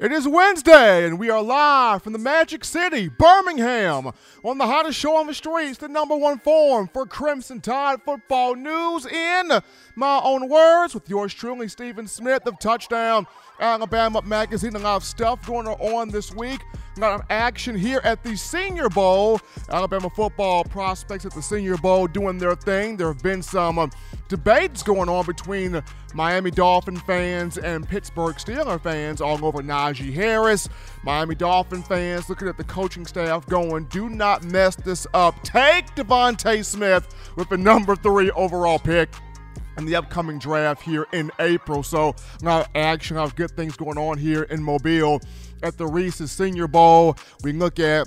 It is Wednesday, and we are live from the Magic City, Birmingham, on the hottest show on the streets, the number one forum for Crimson Tide football news. In my own words, with yours truly, Stephen Smith of Touchdown Alabama Magazine. A lot of stuff going on this week. A lot action here at the Senior Bowl. Alabama football prospects at the Senior Bowl doing their thing. There have been some uh, debates going on between Miami Dolphin fans and Pittsburgh Steeler fans all over Najee Harris. Miami Dolphin fans looking at the coaching staff going, do not mess this up. Take DeVonta Smith with the number three overall pick in the upcoming draft here in April. So, now action, I have good things going on here in Mobile at the Reese's Senior Bowl. We look at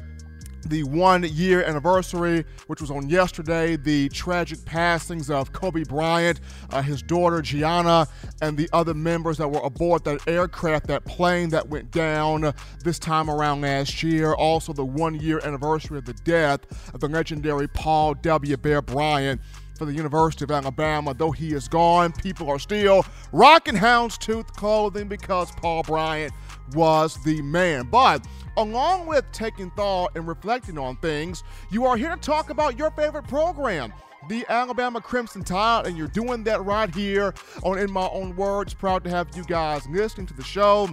the one year anniversary, which was on yesterday, the tragic passings of Kobe Bryant, uh, his daughter Gianna, and the other members that were aboard that aircraft, that plane that went down this time around last year. Also, the one year anniversary of the death of the legendary Paul W. Bear Bryant for the University of Alabama. Though he is gone, people are still rocking houndstooth clothing because Paul Bryant was the man. But along with taking thought and reflecting on things, you are here to talk about your favorite program the Alabama Crimson Tide, and you're doing that right here on In My Own Words. Proud to have you guys listening to the show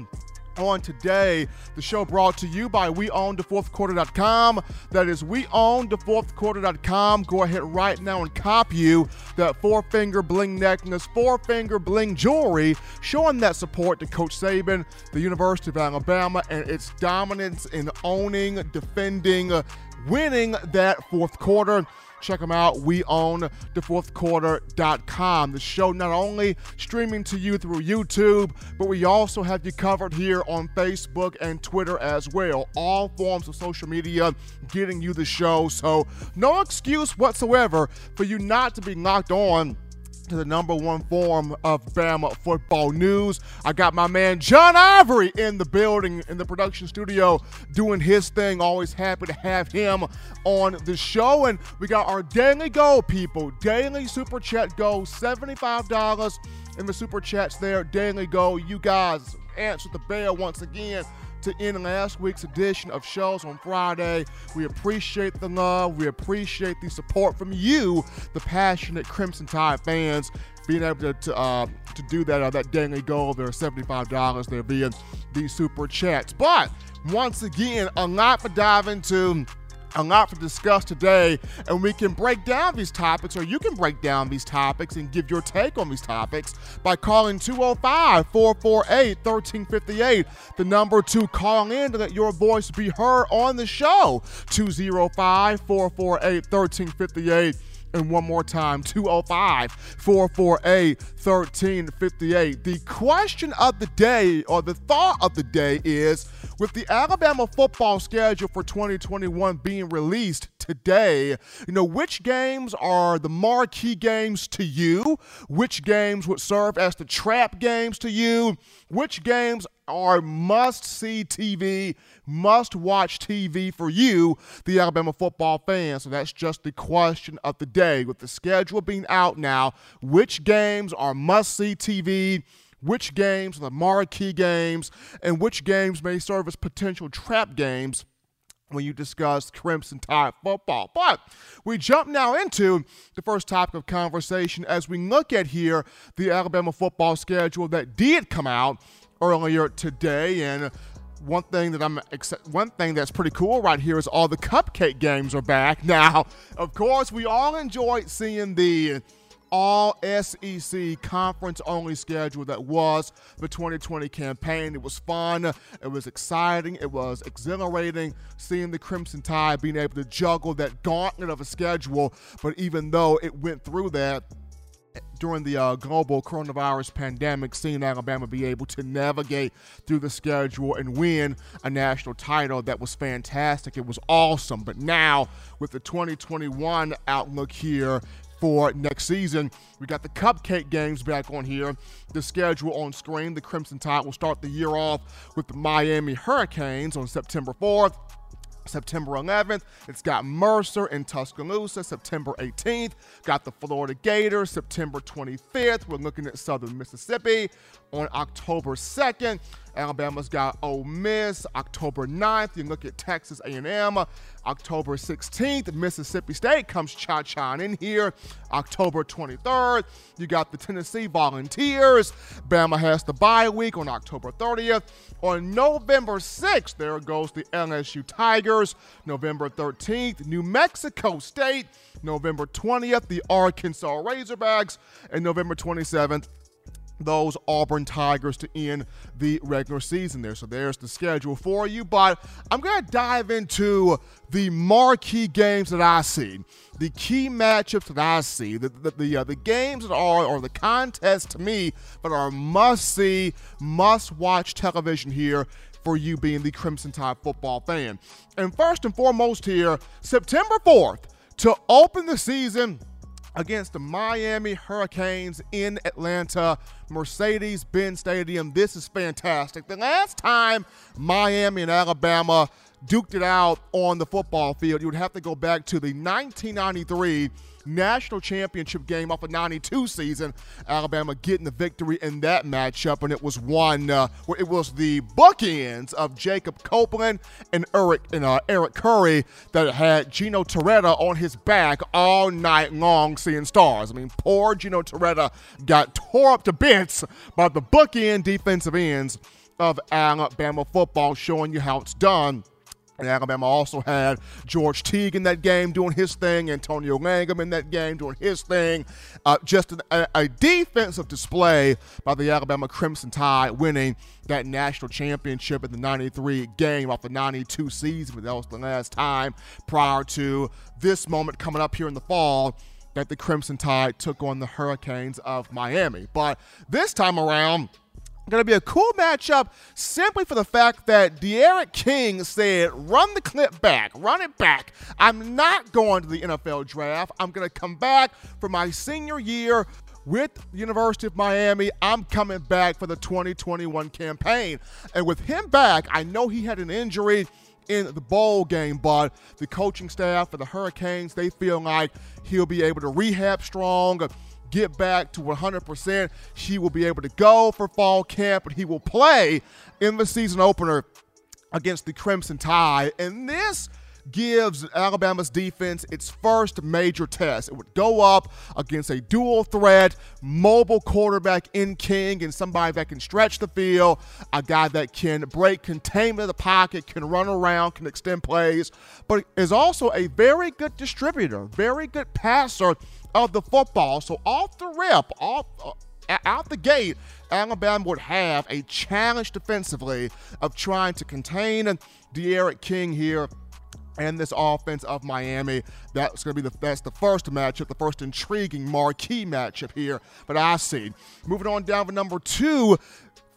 on today. The show brought to you by WeOwnTheFourthQuarter.com. That is WeOwnTheFourthQuarter.com. Go ahead right now and cop you that four finger bling necklace, four finger bling jewelry, showing that support to Coach Saban, the University of Alabama, and its dominance in owning, defending, winning that fourth quarter. Check them out. We own thefourthquarter.com. The show not only streaming to you through YouTube, but we also have you covered here on Facebook and Twitter as well. All forms of social media getting you the show. So, no excuse whatsoever for you not to be locked on to the number one form of Bama football news. I got my man John Ivory in the building, in the production studio, doing his thing. Always happy to have him on the show. And we got our daily goal, people. Daily super chat goal, $75 in the super chats there. Daily goal. You guys answer the bell once again to end last week's edition of shows on Friday. We appreciate the love. We appreciate the support from you, the passionate Crimson Tide fans, being able to to, uh, to do that uh, that daily goal. There are seventy-five dollars there via these super chats. But once again, a lot to dive into a lot to discuss today, and we can break down these topics, or you can break down these topics and give your take on these topics by calling 205 448 1358. The number to call in to let your voice be heard on the show 205 448 1358. And one more time, 205 448 1358. The question of the day, or the thought of the day, is with the Alabama football schedule for 2021 being released today, you know, which games are the marquee games to you? Which games would serve as the trap games to you? Which games are must see TV, must watch TV for you, the Alabama football fan. So that's just the question of the day. With the schedule being out now, which games are must see TV? Which games are the marquee games? And which games may serve as potential trap games? When you discuss Crimson Tide football. But we jump now into the first topic of conversation as we look at here the Alabama football schedule that did come out earlier today. And one thing that I'm one thing that's pretty cool right here is all the cupcake games are back. Now, of course, we all enjoyed seeing the all SEC conference only schedule that was the 2020 campaign. It was fun, it was exciting, it was exhilarating seeing the Crimson Tide being able to juggle that gauntlet of a schedule. But even though it went through that, during the uh, global coronavirus pandemic, seeing Alabama be able to navigate through the schedule and win a national title that was fantastic. It was awesome. But now, with the 2021 outlook here, for next season. We got the cupcake games back on here. The schedule on screen. The Crimson Tide will start the year off with the Miami Hurricanes on September 4th. September 11th. It's got Mercer in Tuscaloosa, September 18th. Got the Florida Gators, September 25th. We're looking at Southern Mississippi on October 2nd. Alabama's got Ole Miss October 9th. You look at Texas A&M October 16th. Mississippi State comes cha-cha in here October 23rd. You got the Tennessee Volunteers. Bama has the bye week on October 30th. On November 6th, there goes the LSU Tigers. November 13th, New Mexico State. November 20th, the Arkansas Razorbacks. And November 27th, those Auburn Tigers to end the regular season there. So there's the schedule for you. But I'm going to dive into the marquee games that I see, the key matchups that I see, the the the, uh, the games that are or the contests to me that are must see, must watch television here for you being the Crimson Tide football fan. And first and foremost here, September 4th to open the season against the Miami Hurricanes in Atlanta, Mercedes Benz Stadium. This is fantastic. The last time Miami and Alabama duked it out on the football field, you would have to go back to the 1993 national championship game off a 92 season. Alabama getting the victory in that matchup, and it was one uh, where it was the bookends of Jacob Copeland and Eric and uh, Eric Curry that had Gino Torretta on his back all night long, seeing stars. I mean, poor Gino Torretta got tore up to bits by the bookend defensive ends of Alabama football, showing you how it's done and Alabama also had George Teague in that game doing his thing, Antonio Langham in that game doing his thing. Uh, just a, a, defensive display by the Alabama Crimson Tide winning that national championship in the 93 game off the 92 season. But that was the last time prior to this moment coming up here in the fall that the Crimson Tide took on the Hurricanes of Miami. But this time around, going to be a cool matchup simply for the fact that D'Eriq King said, run the clip back, run it back. I'm not going to the NFL draft. I'm going to come back for my senior year with the University of Miami. I'm coming back for the 2021 campaign. And with him back, I know he had an injury in the bowl game, but the coaching staff for the Hurricanes, they feel like he'll be able to rehab strong get back to 100%. She will be able to go for fall camp, and he will play in the season opener against the Crimson Tide. And this gives Alabama's defense its first major test. It would go up against a dual threat, mobile quarterback in King and somebody that can stretch the field, a guy that can break containment of the pocket, can run around, can extend plays, but is also a very good distributor, very good passer of the football. So off the rip, off uh, out the gate, Alabama would have a challenge defensively of trying to contain D'Eriq King here and this offense of Miami. That's going to be the that's the first matchup, the first intriguing marquee matchup here. But I see. Moving on down to number two,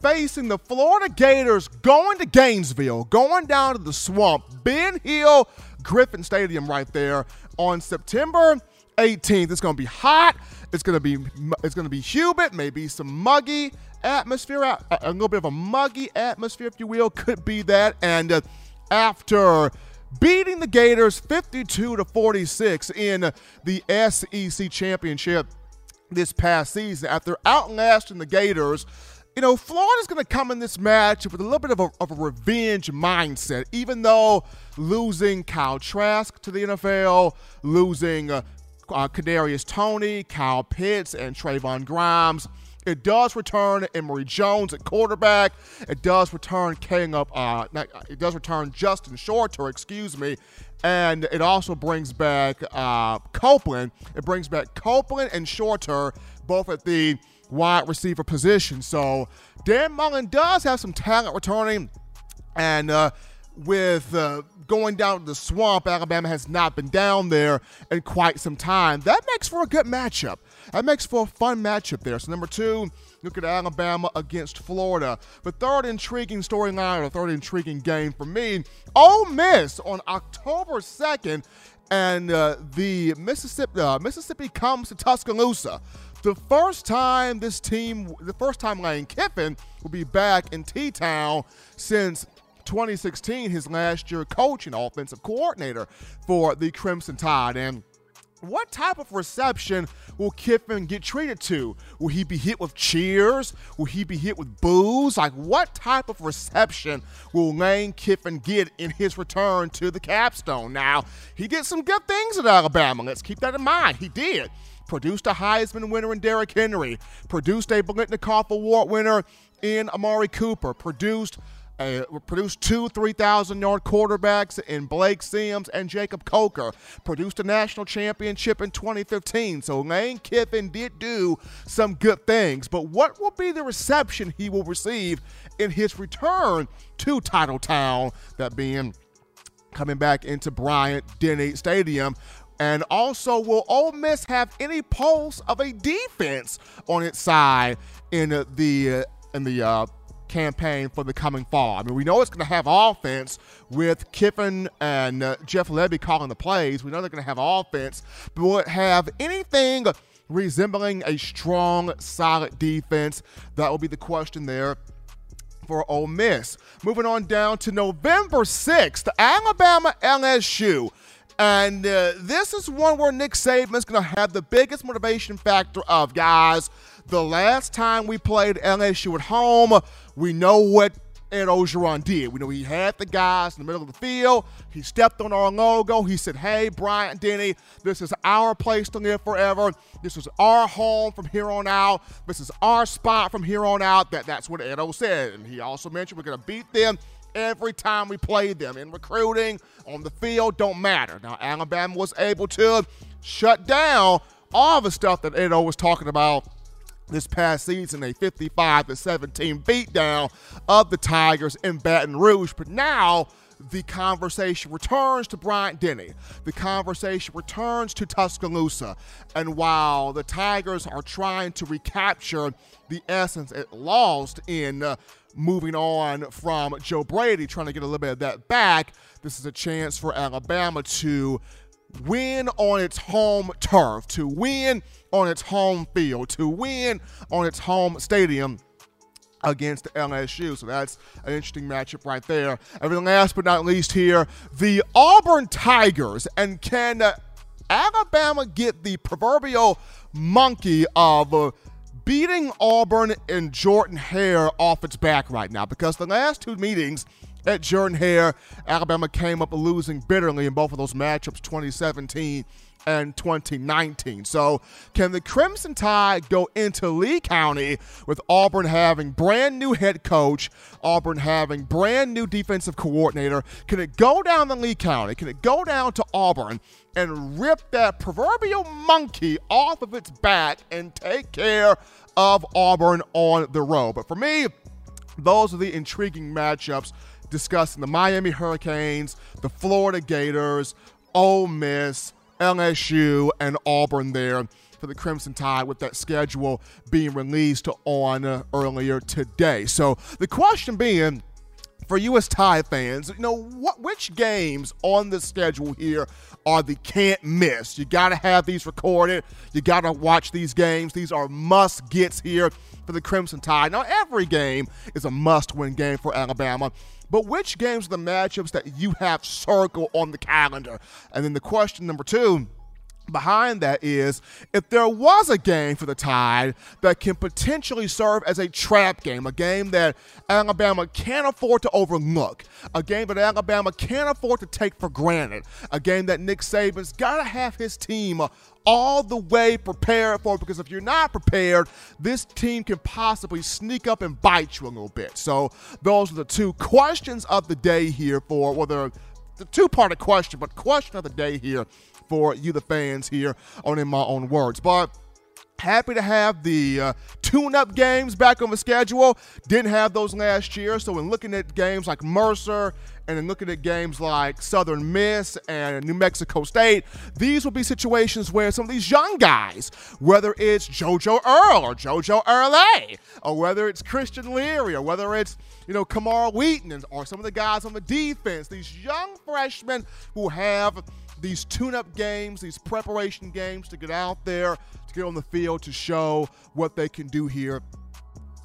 facing the Florida Gators, going to Gainesville, going down to the swamp, Ben Hill Griffin Stadium right there on September 18th. It's going to be hot. It's going to be it's going to be humid, maybe some muggy atmosphere, a, a, little bit of a muggy atmosphere, if you will, could be that. And uh, after beating the Gators 52 to 46 in the SEC championship this past season, after outlasting the Gators you know, Florida's going to come in this match with a little bit of a, of a, revenge mindset, even though losing Kyle Trask to the NFL, losing uh, uh, Kadarius Toney, Kyle Pitts, and Trevon Grimes. It does return Emory Jones at quarterback. It does return King up. Uh, it does return Justin Shorter, excuse me, and it also brings back uh, Copeland. It brings back Copeland and Shorter, both at the wide receiver position. So Dan Mullen does have some talent returning, and uh, with uh, going down to the swamp. Alabama has not been down there in quite some time. That makes for a good matchup. That makes for a fun matchup there. So, number two, look at Alabama against Florida. The third intriguing storyline, or third intriguing game for me, Ole Miss on October 2nd, and uh, the Mississippi, uh, Mississippi comes to Tuscaloosa. The first time this team, the first time Lane Kiffin will be back in T Town since 2016, his last year coaching offensive coordinator for the Crimson Tide. And what type of reception will Kiffin get treated to? Will he be hit with cheers? Will he be hit with boos? Like, what type of reception will Lane Kiffin get in his return to the capstone? Now, he did some good things at Alabama. Let's keep that in mind. He did. Produced a Heisman winner in Derrick Henry, produced a Biletnikoff Award winner in Amari Cooper, produced produced two 3,000 yard quarterbacks in Blake Sims and Jacob Coker. Produced a national championship in 2015. So Lane Kiffin did do some good things. But what will be the reception he will receive in his return to Titletown? That being coming back into Bryant Denny Stadium. And also, will Ole Miss have any pulse of a defense on its side in the uh, in the uh, campaign for the coming fall. I mean, we know it's going to have offense with Kiffin and uh, Jeff Lebby calling the plays. We know they're going to have offense, but will it have anything resembling a strong, solid defense? That will be the question there for Ole Miss. Moving on down to November 6th, Alabama LSU. And uh, this is one where Nick Saban is going to have the biggest motivation factor of guys. The last time we played LSU at home, we know what Ed Orgeron did. We know he had the guys in the middle of the field. He stepped on our logo. He said, Hey, Bryant Denny, this is our place to live forever. This is our home from here on out. This is our spot from here on out. That, that's what Edo said. And he also mentioned we're going to beat them every time we played them in recruiting, on the field, don't matter. Now, Alabama was able to shut down all the stuff that Edo was talking about this past season, a 55 to 17 beatdown of the Tigers in Baton Rouge. But now the conversation returns to Bryant Denny. The conversation returns to Tuscaloosa. And while the Tigers are trying to recapture the essence it lost in uh, moving on from Joe Brady, trying to get a little bit of that back, this is a chance for Alabama to win on its home turf, to win on its home field, to win on its home stadium against LSU. So that's an interesting matchup right there. And then last but not least here, the Auburn Tigers. And can Alabama get the proverbial monkey of beating Auburn and Jordan Hare off its back right now? Because the last two meetings – at Jordan Hare. Alabama came up losing bitterly in both of those matchups, 2017 and 2019. So, can the Crimson Tide go into Lee County with Auburn having brand new head coach, Auburn having brand new defensive coordinator? Can it go down to Lee County? Can it go down to Auburn and rip that proverbial monkey off of its back and take care of Auburn on the road? But for me, those are the intriguing matchups discussing the Miami Hurricanes, the Florida Gators, Ole Miss, LSU, and Auburn there for the Crimson Tide with that schedule being released on uh, earlier today. So the question being, for U.S. Tide fans, you know, what which games on the schedule here are the can't miss? You got to have these recorded. You got to watch these games. These are must gets here for the Crimson Tide. Now, every game is a must win game for Alabama. But which games are the matchups that you have circled on the calendar? And then the question number two behind that is if there was a game for the Tide that can potentially serve as a trap game, a game that Alabama can't afford to overlook, a game that Alabama can't afford to take for granted, a game that Nick Saban's got to have his team all the way prepared for because if you're not prepared, this team can possibly sneak up and bite you a little bit. So those are the two questions of the day here for whether the two-parted question, but question of the day here for you, the fans here on In My Own Words. But happy to have the uh, tune-up games back on the schedule. Didn't have those last year, so in looking at games like Mercer and in looking at games like Southern Miss and New Mexico State, these will be situations where some of these young guys, whether it's JoJo Earl or JoJo Earle, or whether it's Christian Leary, or whether it's you know Camar Wheaton, or some of the guys on the defense, these young freshmen who have these tune-up games, these preparation games to get out there, to get on the field, to show what they can do here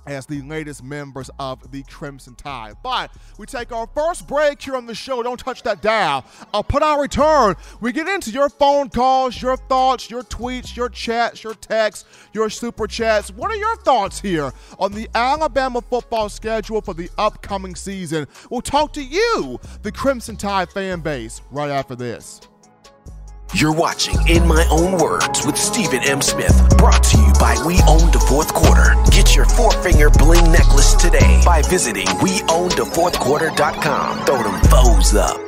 as the latest members of the Crimson Tide. But we take our first break here on the show. Don't touch that dial. Upon our return, we get into your phone calls, your thoughts, your tweets, your chats, your texts, your super chats. What are your thoughts here on the Alabama football schedule for the upcoming season? We'll talk to you, the Crimson Tide fan base, right after this. You're watching In My Own Words with Stephen M. Smith, brought to you by We Own the Fourth Quarter. Get your four finger bling necklace today by visiting WeOwnTheFourthQuarter.com. Throw them foes up.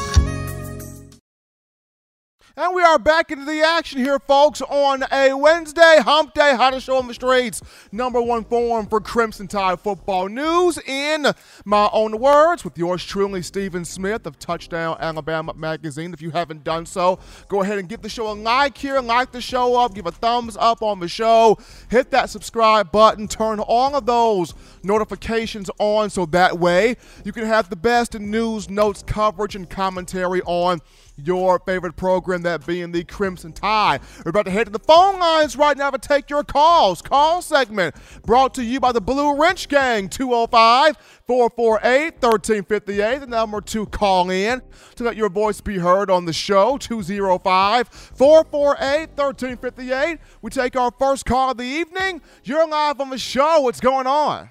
And we are back into the action here, folks, on a Wednesday, hump day, hottest show on the streets, number one forum for Crimson Tide football news in my own words with yours truly, Stephen Smith of Touchdown Alabama Magazine. If you haven't done so, go ahead and give the show a like here, like the show up, give a thumbs up on the show, hit that subscribe button, turn all of those notifications on so that way you can have the best news, notes, coverage, and commentary on your favorite program, that being the Crimson Tide. We're about to head to the phone lines right now to take your calls. Call segment brought to you by the Blue Wrench Gang, 205 448 1358. The number to call in to let your voice be heard on the show, 205 448 1358. We take our first call of the evening. You're live on the show. What's going on?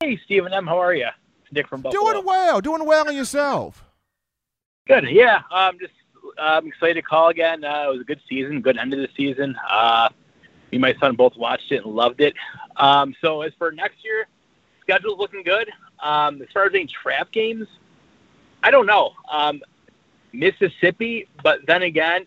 Hey, Stephen M. How are you? Dick from Buffalo. Doing well. Doing well on yourself. Good. Yeah. I'm um, just I'm excited to call again. Uh, it was a good season, good end of the season. Uh, me and my son both watched it and loved it. Um, so as for next year, schedule's looking good. Um, as far as any trap games, I don't know. Um, Mississippi, but then again,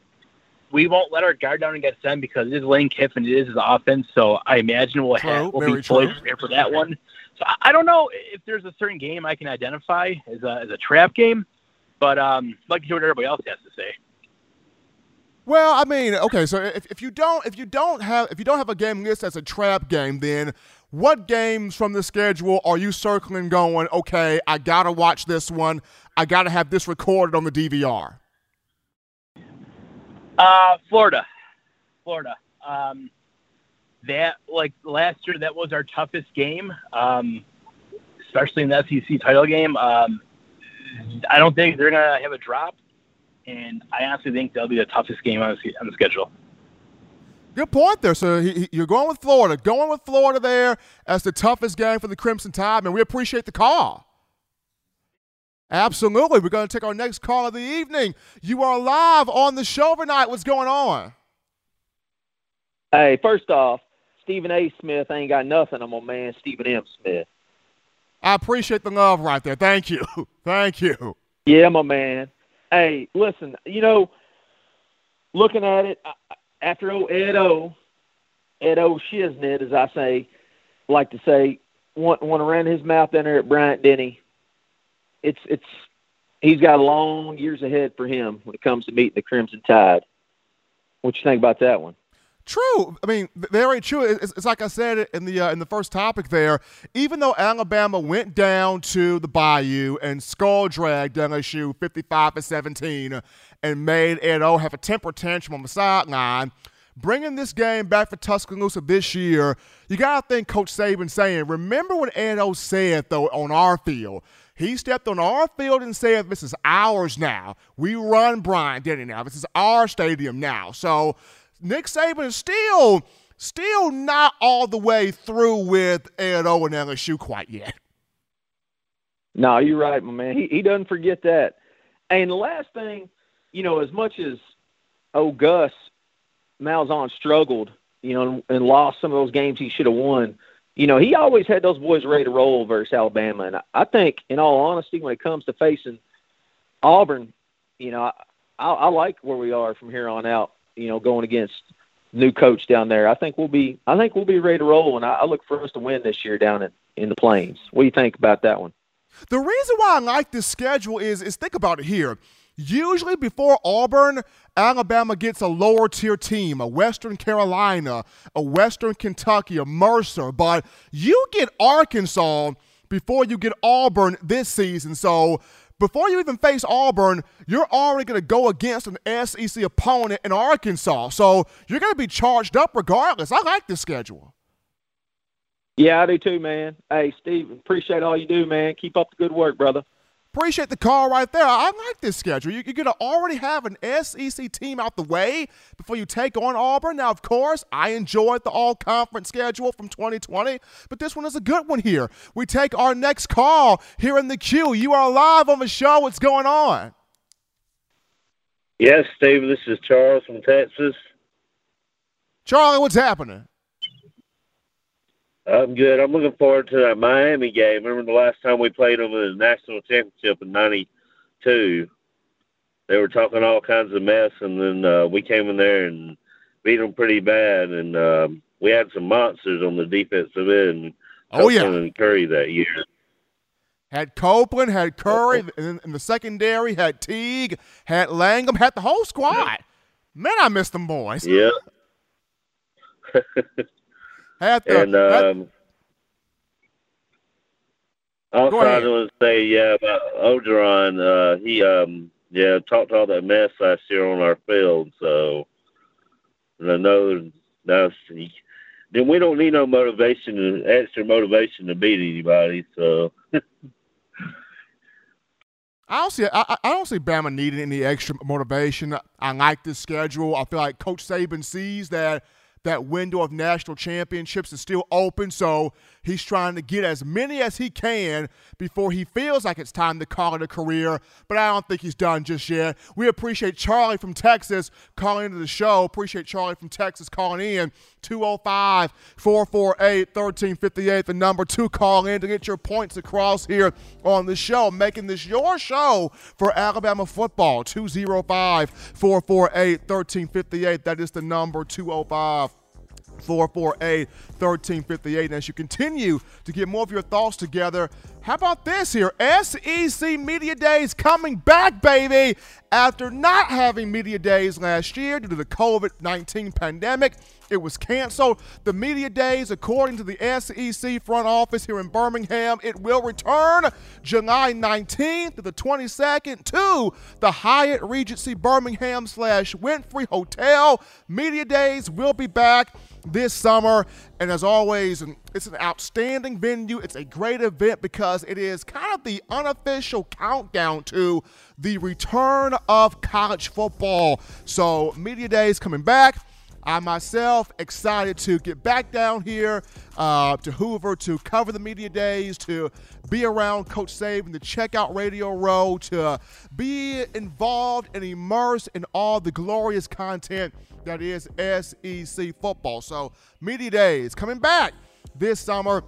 we won't let our guard down against them because it is Lane Kiffin, it is his offense. So I imagine we'll, have, we'll be fully prepared for that one. So I don't know if there's a certain game I can identify as a, as a trap game. But um, I'd like to hear what everybody else has to say. Well, I mean, okay, so if, if you don't if you don't have if you don't have a game list as a trap game, then what games from the schedule are you circling going, okay, I gotta watch this one, I gotta have this recorded on the DVR? Uh Florida. Florida. Um that like last year that was our toughest game. Um especially in the SEC title game. Um I don't think they're gonna have a drop, and I honestly think they'll be the toughest game on the, on the schedule. Good point there. So he, he, you're going with Florida, going with Florida there as the toughest game for the Crimson Tide, and we appreciate the call. Absolutely. We're going to take our next call of the evening. You are live on the show tonight. What's going on? Hey, first off, Stephen A. Smith ain't got nothing on my man Stephen M. Smith. I appreciate the love right there. Thank you. Thank you. Yeah, my man. Hey, listen, you know, looking at it, after old Ed O, Ed O Shiznit, as I say, like to say, want, to run his mouth down there at Bryant Denny. It's, it's, he's got long years ahead for him when it comes to meeting the Crimson Tide. What you think about that one? True. I mean, very true. It's, it's like I said in the uh, in the first topic there. Even though Alabama went down to the Bayou and skull dragged LSU 55 to 17 and made Ed O have a temper tantrum on the sideline, bringing this game back for Tuscaloosa this year, you got to think Coach Saban saying, remember what Ed O said, though, on our field. He stepped on our field and said, This is ours now. We run Bryant Denny now. This is our stadium now. So Nick Saban is still still not all the way through with Ed O and LSU quite yet. No, you're right, my man. He he doesn't forget that. And the last thing, you know, as much as oh Gus Malzahn struggled, you know, and lost some of those games he should have won, you know, he always had those boys ready to roll versus Alabama. And I think, in all honesty, when it comes to facing Auburn, you know, I, I, I like where we are from here on out. You know, going against new coach down there, I think we'll be, I think we'll be ready to roll. And I, I look for us to win this year down in in the Plains. What do you think about that one? The reason why I like this schedule is is think about it here. Usually before Auburn, Alabama gets a lower tier team, a Western Carolina, a Western Kentucky, a Mercer, but you get Arkansas before you get Auburn this season. So before you even face Auburn, you're already going to go against an SEC opponent in Arkansas. So you're going to be charged up regardless. I like this schedule. Yeah, I do too, man. Hey, Steve, appreciate all you do, man. Keep up the good work, brother. Appreciate the call right there. I like this schedule. You're going to already have an SEC team out the way before you take on Auburn. Now, of course, I enjoyed the all conference schedule from 2020, but this one is a good one here. We take our next call here in the queue. You are live on the show. What's going on? Yes, Steve, this is Charles from Texas. Charlie, what's happening? I'm good. I'm looking forward to that Miami game. Remember the last time we played them in the national championship in '92? They were talking all kinds of mess, and then uh, we came in there and beat them pretty bad. And um, we had some monsters on the defensive end. Oh yeah, and Curry that year. Had Copeland, had Curry, and in the secondary had Teague, had Langham, had the whole squad. Man, I miss them boys. Yeah. Had the, and um, also I want to say yeah about Orgeron. Uh, he um yeah talked all that mess last year on our field. So I know that's then we don't need no motivation, extra motivation to beat anybody. So. I don't see. I, I don't see Bama needing any extra motivation. I like this schedule. I feel like Coach Saban sees that that window of national championships is still open, so he's trying to get as many as he can before he feels like it's time to call it a career. But I don't think he's done just yet. We appreciate Charlie from Texas calling into the show. Appreciate Charlie from Texas calling in. 205 448 1358, the number to call in to get your points across here on the show, making this your show for Alabama football. 205 448 1358. That is the number 205 448 1358. And as you continue to get more of your thoughts together, how about this here? SEC Media Days coming back, baby. After not having Media Days last year due to the COVID 19 pandemic, it was canceled. The Media Days, according to the SEC front office here in Birmingham, it will return July 19th to the 22nd to the Hyatt Regency Birmingham slash Wynfrey Hotel. Media Days will be back this summer. And as always, it's an outstanding venue. It's a great event because it is kind of the unofficial countdown to the return of college football. So, Media Days coming back. I myself excited to get back down here uh, to Hoover to cover the media days, to be around Coach Saban, to check out Radio Row, to be involved and immersed in all the glorious content that is SEC football. So, media days coming back this summer.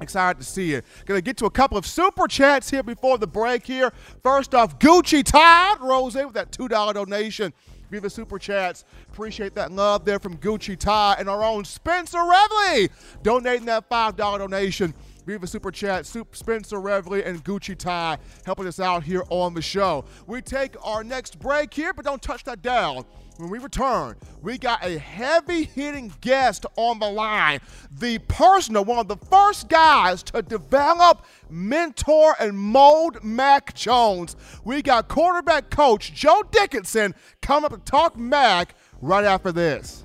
Excited to see it. Gonna get to a couple of super chats here before the break here. First off, Gucci Todd Rose with that $2 donation via the super chats. Appreciate that love there from Gucci Tie and our own Spencer Revley donating that $5 donation the super chat. Spencer Revley and Gucci Tie helping us out here on the show. We take our next break here, but don't touch that down when we return, we got a heavy hitting guest on the line. The personal, one of the first guys to develop, mentor, and mold Mac Jones. We got quarterback coach Joe Dickinson coming up to talk Mac right after this.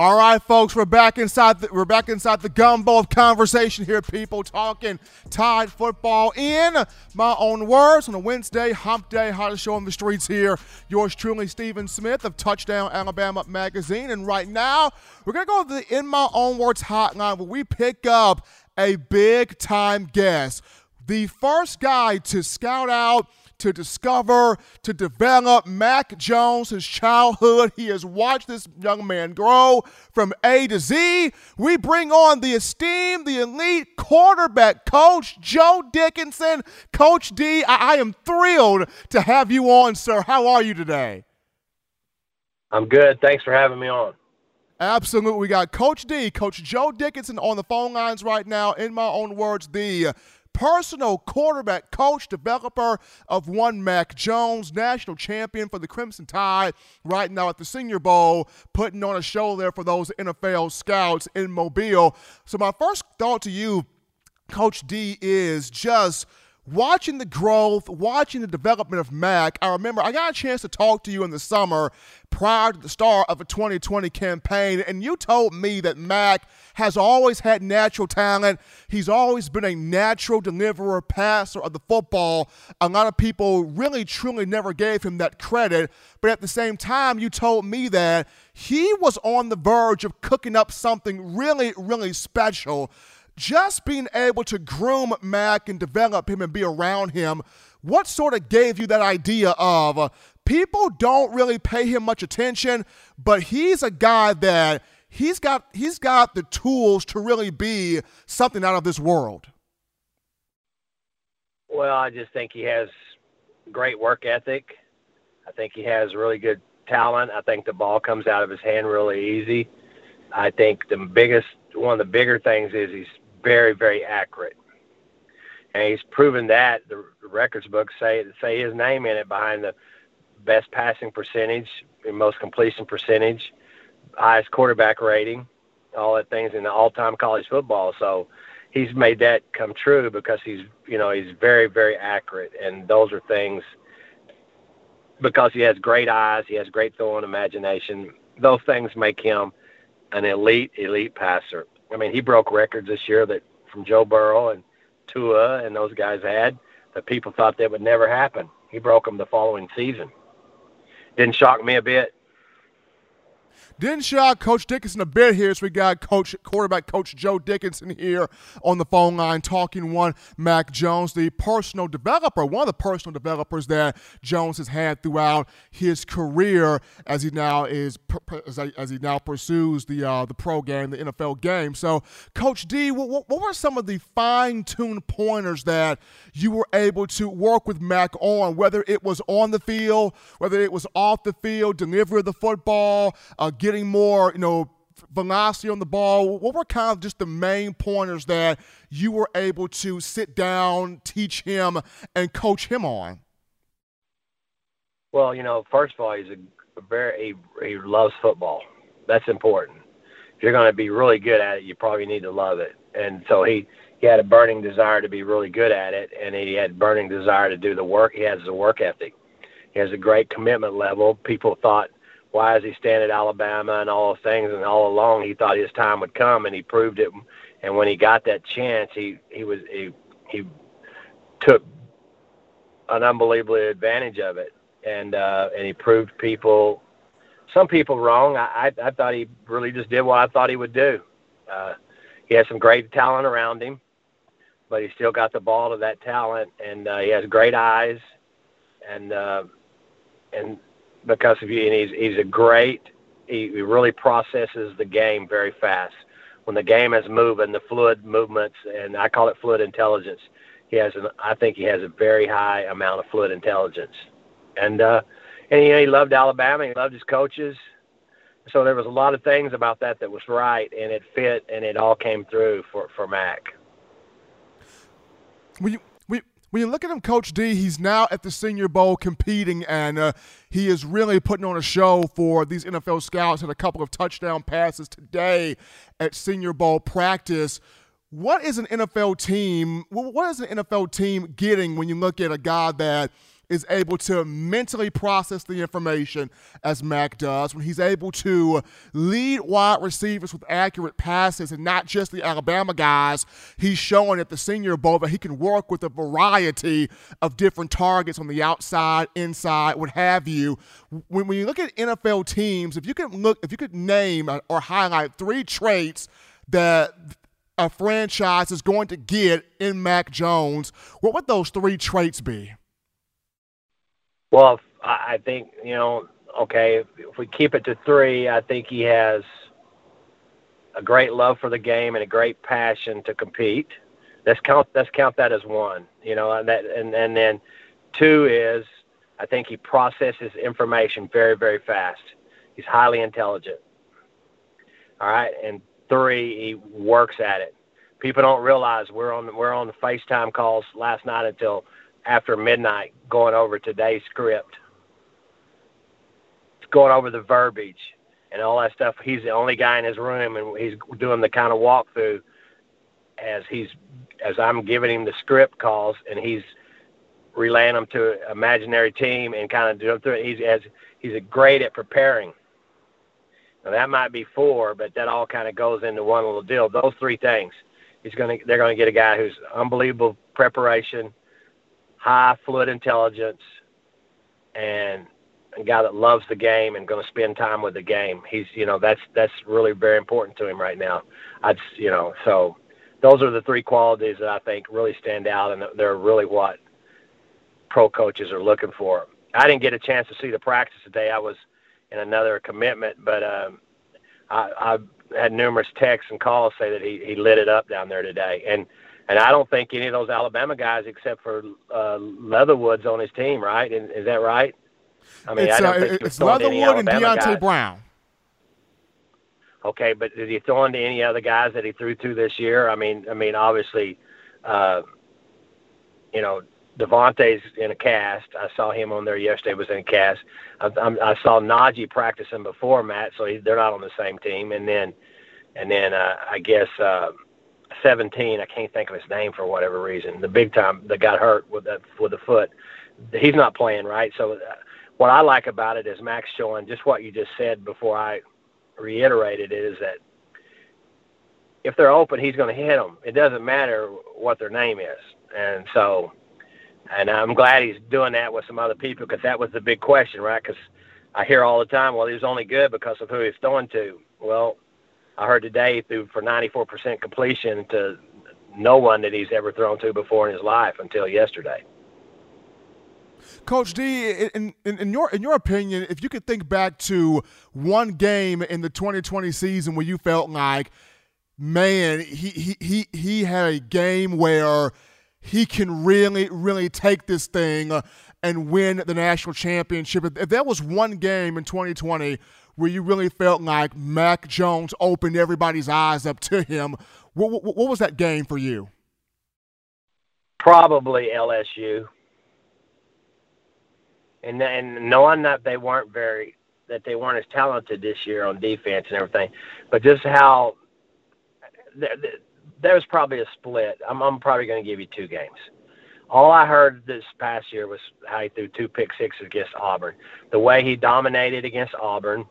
All right, folks, we're back inside. The, we're back inside the gumbo of conversation here. People talking Tide football in my own words on a Wednesday, Hump Day, hottest show on the streets here. Yours truly, Stephen Smith of Touchdown Alabama Magazine, and right now we're gonna go to the In My Own Words hotline where we pick up a big time guest, the first guy to scout out to discover, to develop Mac Jones, his childhood. He has watched this young man grow from A to Z. We bring on the esteemed, the elite quarterback coach, Joe Dickinson. Coach D, I, I am thrilled to have you on, sir. How are you today? I'm good. Thanks for having me on. Absolutely. We got Coach D, Coach Joe Dickinson on the phone lines right now. In my own words, the personal quarterback coach, developer of one Mac Jones, national champion for the Crimson Tide, right now at the Senior Bowl, putting on a show there for those NFL scouts in Mobile. So, my first thought to you, Coach D, is just watching the growth, watching the development of Mac, I remember I got a chance to talk to you in the summer prior to the start of a 2020 campaign, and you told me that Mac has always had natural talent. He's always been a natural deliverer, passer of the football. A lot of people really, truly never gave him that credit, but at the same time, you told me that he was on the verge of cooking up something really, really special just being able to groom Mac and develop him and be around him, what sort of gave you that idea of uh, people don't really pay him much attention, but he's a guy that he's got he's got the tools to really be something out of this world. Well, I just think he has great work ethic. I think he has really good talent. I think the ball comes out of his hand really easy. I think the biggest one of the bigger things is he's very, very accurate. And he's proven that the records books say say his name in it behind the best passing percentage, most completion percentage, highest quarterback rating, all that things in the all-time college football. So he's made that come true because he's you know he's very very accurate, and those are things because he has great eyes, he has great throwing imagination. Those things make him an elite elite passer. I mean, he broke records this year that from Joe Burrow and Tua and those guys had that people thought that would never happen. He broke them the following season. Didn't shock me a bit. Didn't shock Coach Dickinson a bit here. So we got Coach quarterback Coach Joe Dickinson here on the phone line talking one Mac Jones, the personal developer, one of the personal developers that Jones has had throughout his career as he now is as he now pursues the uh, the pro game, the NFL game. So, Coach D, what, what were some of the fine tuned pointers that you were able to work with Mac on, whether it was on the field, whether it was off the field, delivery of the football, uh, getting more, you know, velocity on the ball? What were kind of just the main pointers that you were able to sit down, teach him, and coach him on? Well, you know, first of all, he's a, very he, he loves football. That's important. If you're going to be really good at it, you probably need to love it. And so he he had a burning desire to be really good at it, and he had burning desire to do the work. He has the work ethic. He has a great commitment level. People thought why is he staying at Alabama and all those things. And all along, he thought his time would come, and he proved it. And when he got that chance, he he was he he took an unbelievable advantage of it, and uh, and he proved people, some people wrong. I, I I thought he really just did what I thought he would do. Uh, he has some great talent around him, but he still got the ball to that talent, and uh, he has great eyes, and uh, and because of you, and he's he's a great. He, he really processes the game very fast. When the game is moving, the fluid movements, and I call it fluid intelligence. He has an. I think he has a very high amount of fluid intelligence, and uh, and you know, he loved Alabama. He loved his coaches. So there was a lot of things about that that was right, and it fit, and it all came through for for Mac. When you when you look at him, Coach D, he's now at the Senior Bowl competing, and uh, he is really putting on a show for these NFL scouts. Had a couple of touchdown passes today at Senior Bowl practice. What is an NFL team? What is an NFL team getting when you look at a guy that – is able to mentally process the information as Mac does, when he's able to lead wide receivers with accurate passes and not just the Alabama guys, he's showing at the Senior Bowl that he can work with a variety of different targets on the outside, inside, what have you. When, when you look at NFL teams, if you could look, if you could name or highlight three traits that a franchise is going to get in Mac Jones, what would those three traits be? Well, I think you know. Okay, if we keep it to three, I think he has a great love for the game and a great passion to compete. Let's count. Let's count that as one. You know, and that and and then two is I think he processes information very very fast. He's highly intelligent. All right, and three, he works at it. People don't realize we're on we're on the FaceTime calls last night until after midnight going over today's script, It's going over the verbiage and all that stuff. He's the only guy in his room, and he's doing the kind of walkthrough as he's as I'm giving him the script calls, and he's relaying them to an imaginary team and kind of doing through it. He's as he's great at preparing. Now that might be four, but that all kind of goes into one little deal. Those three things, he's gonna they're gonna get a guy who's unbelievable preparation, high fluid intelligence, and a guy that loves the game and going to spend time with the game. He's, you know, that's that's really very important to him right now. I'd, you know, so those are the three qualities that I think really stand out, and they're really what pro coaches are looking for. I didn't get a chance to see the practice today. I was in another commitment, but um, I, I had numerous texts and calls say that he he lit it up down there today, and and I don't think any of those Alabama guys, except for uh, Leatherwood's on his team, right? Is, is that right? I mean, it's, I don't uh, think it's Leatherwood and Deonte guys. Brown. Okay, but did he throw into any other guys that he threw to this year? I mean, I mean, obviously, uh, you know, DeVonta's in a cast. I saw him on there yesterday. Was in a cast. I, I, I saw Najee practicing before Matt, so he, they're not on the same team. And then, and then uh, I guess. Uh, 17. I can't think of his name for whatever reason. The big time that got hurt with the with the foot. He's not playing right. So uh, what I like about it is Mac's showing just what you just said before I reiterated it is that if they're open, he's going to hit them. It doesn't matter what their name is. And so, and I'm glad he's doing that with some other people because that was the big question, right? Because I hear all the time, well, he was only good because of who he's throwing to. Well, I heard today threw for 94% completion to no one that he's ever thrown to before in his life until yesterday. Coach D, in, in, in, your in your opinion, if you could think back to one game in the 2020 season where you felt like, man, he he he, he had a game where he can really really take this thing and win the national championship. If there was one game in 2020 where you really felt like Mac Jones opened everybody's eyes up to him. What, what, what was that game for you? Probably LSU. And and knowing that they weren't very that they weren't as talented this year on defense and everything, but just how there, was probably a split. I'm, I'm probably going to give you two games. all I heard this past year was how he threw two pick sixes against Auburn. The way he dominated against Auburn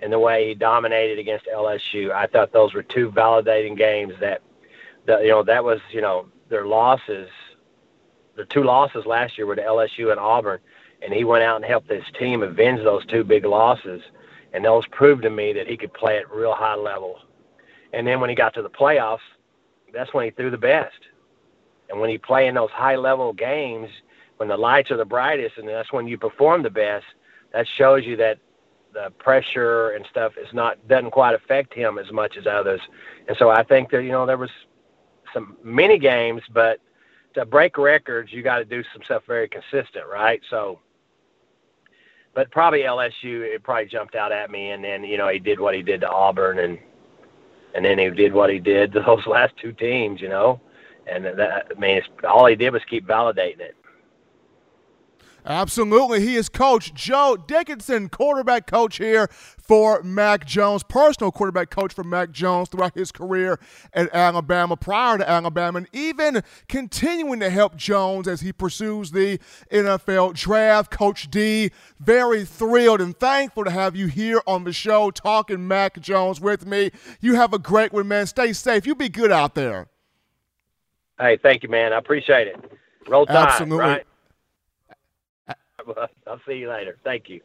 and the way he dominated against LSU, I thought those were two validating games that, that you know, that was, you know, their losses, the two losses last year were to LSU and Auburn, and he went out and helped his team avenge those two big losses, and those proved to me that he could play at real high level. And then when he got to the playoffs, that's when he threw the best. And when you play in those high level games, when the lights are the brightest, and that's when you perform the best, that shows you that the pressure and stuff is not doesn't quite affect him as much as others. And so I think that you know there was some many games, but to break records, you got to do some stuff very consistent, right? So, but probably LSU, it probably jumped out at me, and then you know he did what he did to Auburn, and and then he did what he did to those last two teams, you know, and that I mean, all he did was keep validating it. Absolutely. He is Coach Joe Dickinson, quarterback coach here for Mac Jones, personal quarterback coach for Mac Jones throughout his career at Alabama, prior to Alabama, and even continuing to help Jones as he pursues the NFL draft. Coach D, very thrilled and thankful to have you here on the show talking Mac Jones with me. You have a great one, man. Stay safe. You be good out there. Hey, thank you, man. I appreciate it. Roll Tide, Absolutely. right? I'll see you later. Thank you.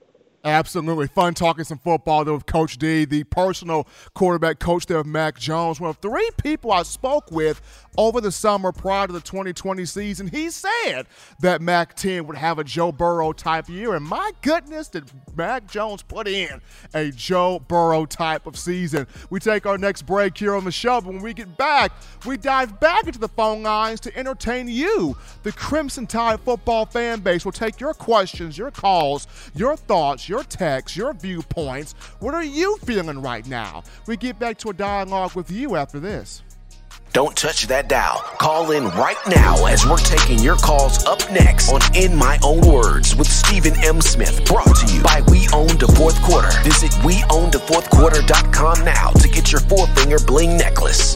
Absolutely. Fun talking some football there with Coach D, the personal quarterback coach there of Mac Jones. One of three people I spoke with over the summer prior to the 2020 season. He said that Mac 10 would have a Joe Burrow type year. And my goodness, did Mac Jones put in a Joe Burrow type of season. We take our next break here on the show. But when we get back, we dive back into the phone lines to entertain you, the Crimson Tide football fan base. We'll take your questions, your calls, your thoughts, your texts, your viewpoints. What are you feeling right now? We get back to a dialogue with you after this. Don't touch that dial. Call in right now as we're taking your calls up next on In My Own Words with Stephen M. Smith. Brought to you by We Own the Fourth Quarter. Visit WeOwnTheFourthQuarter.com now to get your four finger bling necklace.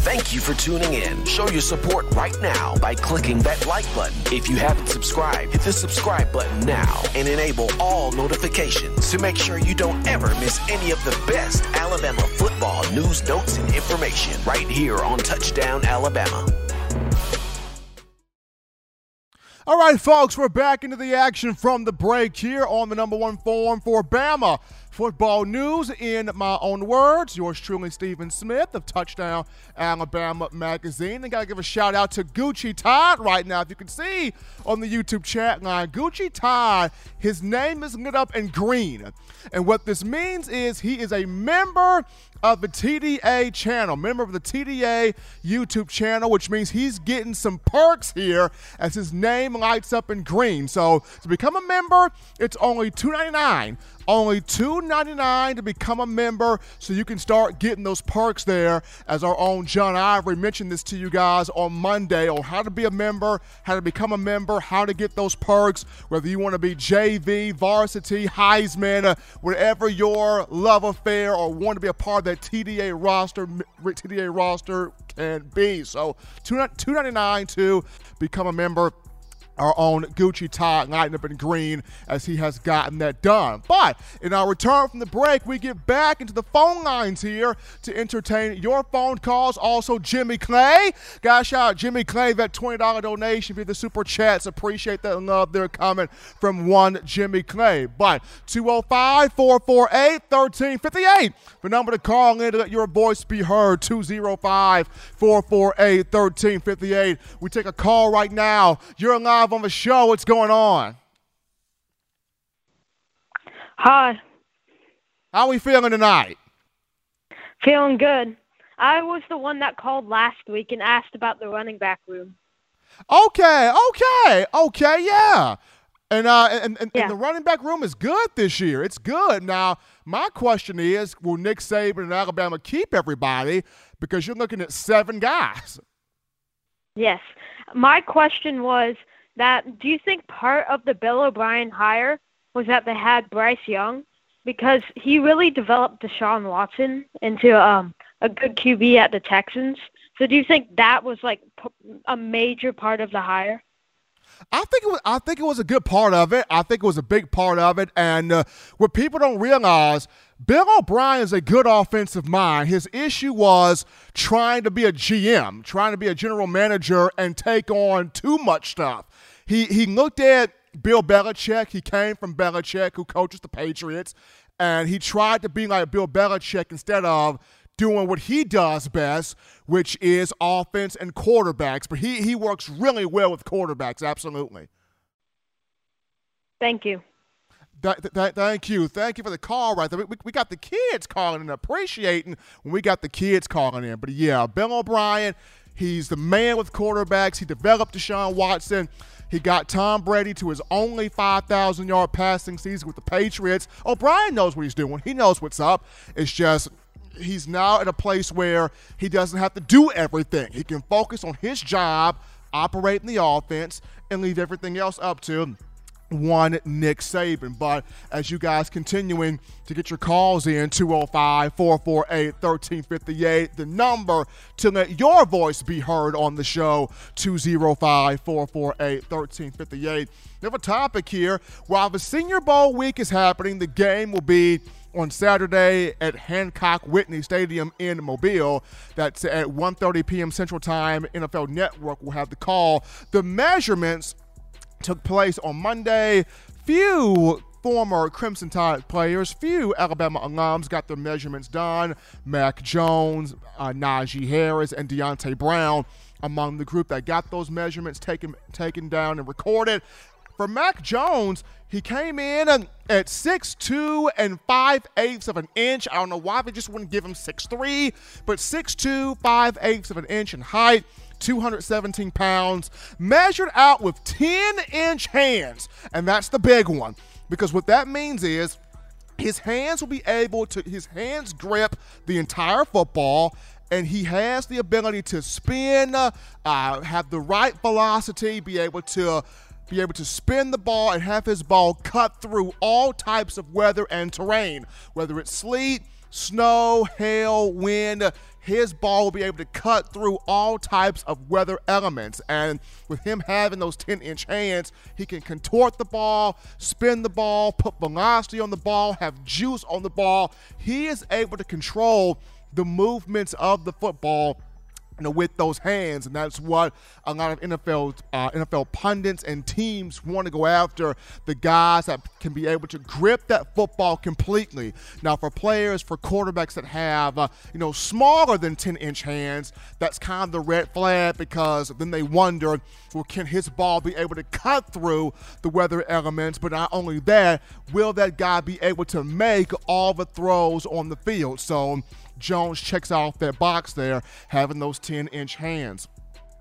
Thank you for tuning in. Show your support right now by clicking that like button. If you haven't subscribed, hit the subscribe button now and enable all notifications to make sure you don't ever miss any of the best Alabama football news, notes, and information right here on Touchdown Alabama. All right, folks, we're back into the action from the break here on the number one forum for Bama football news. In my own words, yours truly, Stephen Smith of Touchdown Alabama Magazine. And got to give a shout out to Gucci Todd right now. If you can see on the YouTube chat line, Gucci Todd, his name is lit up in green. And what this means is he is a member of the TDA channel, member of the TDA YouTube channel, which means he's getting some perks here as his name lights up in green. So to become a member, it's only $2.99. Only $2.99 to become a member so you can start getting those perks there. As our own John Ivory mentioned this to you guys on Monday on how to be a member, how to become a member, how to get those perks, whether you want to be JV, varsity, Heisman, uh, whatever your love affair or want to be a part of that TDA roster, TDA roster can be. So $2.99 to become a member our own Gucci Todd lighting up in green as he has gotten that done. But in our return from the break, we get back into the phone lines here to entertain your phone calls. Also, Jimmy Clay. Guys, shout out Jimmy Clay, that $20 donation via the super chats. Appreciate that love there coming from one Jimmy Clay. But 205 448 1358. The number to call in to let your voice be heard 205 448 1358. We take a call right now. You're live live on the show. What's going on? Hi. How are we feeling tonight? Feeling good. I was the one that called last week and asked about the running back room. Okay, okay, okay, yeah. And uh, and, and, yeah. and the running back room is good this year. It's good. Now, my question is, will Nick Saban and Alabama keep everybody? Because you're looking at seven guys. Yes. My question was, that do you think part of the Bill O'Brien hire was that they had Bryce Young because he really developed Deshaun Watson into um, a good QB at the Texans. So do you think that was like a major part of the hire? I think it was. I think it was a good part of it. I think it was a big part of it. And uh, what people don't realize, Bill O'Brien is a good offensive mind. His issue was trying to be a GM, trying to be a general manager, and take on too much stuff. He he looked at Bill Belichick. He came from Belichick, who coaches the Patriots, and he tried to be like Bill Belichick instead of doing what he does best, which is offense and quarterbacks. But he he works really well with quarterbacks. Absolutely. Thank you. Th- th- thank you. Thank you for the call right there. We, we got the kids calling and appreciating when we got the kids calling in. But yeah, Bill O'Brien, he's the man with quarterbacks. He developed Deshaun Watson. He got Tom Brady to his only 5,000 yard passing season with the Patriots. Oh, O'Brien knows what he's doing. He knows what's up. It's just he's now at a place where he doesn't have to do everything. He can focus on his job, operating the offense, and leave everything else up to one Nick Saban. But as you guys continuing to get your calls in, 205 448 1358, the number to let your voice be heard on the show, 205 448 1358. We have a topic here. While the Senior Bowl week is happening, the game will be on Saturday at Hancock Whitney Stadium in Mobile. That's at 1:30 p.m. Central Time. NFL Network will have the call. The measurements took place on Monday. Few former Crimson Tide players, few Alabama alums got their measurements done. Mac Jones, uh, Najee Harris, and Deonte Brown among the group that got those measurements taken taken down and recorded. For Mac Jones, he came in at 6'2 and 5 eighths of an inch. I don't know why they just wouldn't give him 6'3, but 6'2, 5 eighths of an inch in height. 217 pounds, measured out with 10 inch hands. And that's the big one because what that means is his hands will be able to, his hands grip the entire football. And he has the ability to spin, uh, have the right velocity, be able to be able to spin the ball and have his ball cut through all types of weather and terrain, whether it's sleet, snow, hail, wind his ball will be able to cut through all types of weather elements. And with him having those 10 inch hands, he can contort the ball, spin the ball, put velocity on the ball, have juice on the ball. He is able to control the movements of the football you know, with those hands, and that's what a lot of NFL uh, NFL pundits and teams want to go after the guys that can be able to grip that football completely. Now, for players, for quarterbacks that have uh, you know smaller than 10 inch hands, that's kind of the red flag because then they wonder, well, can his ball be able to cut through the weather elements? But not only that, will that guy be able to make all the throws on the field? So Jones checks off that box there, having those 10 inch hands.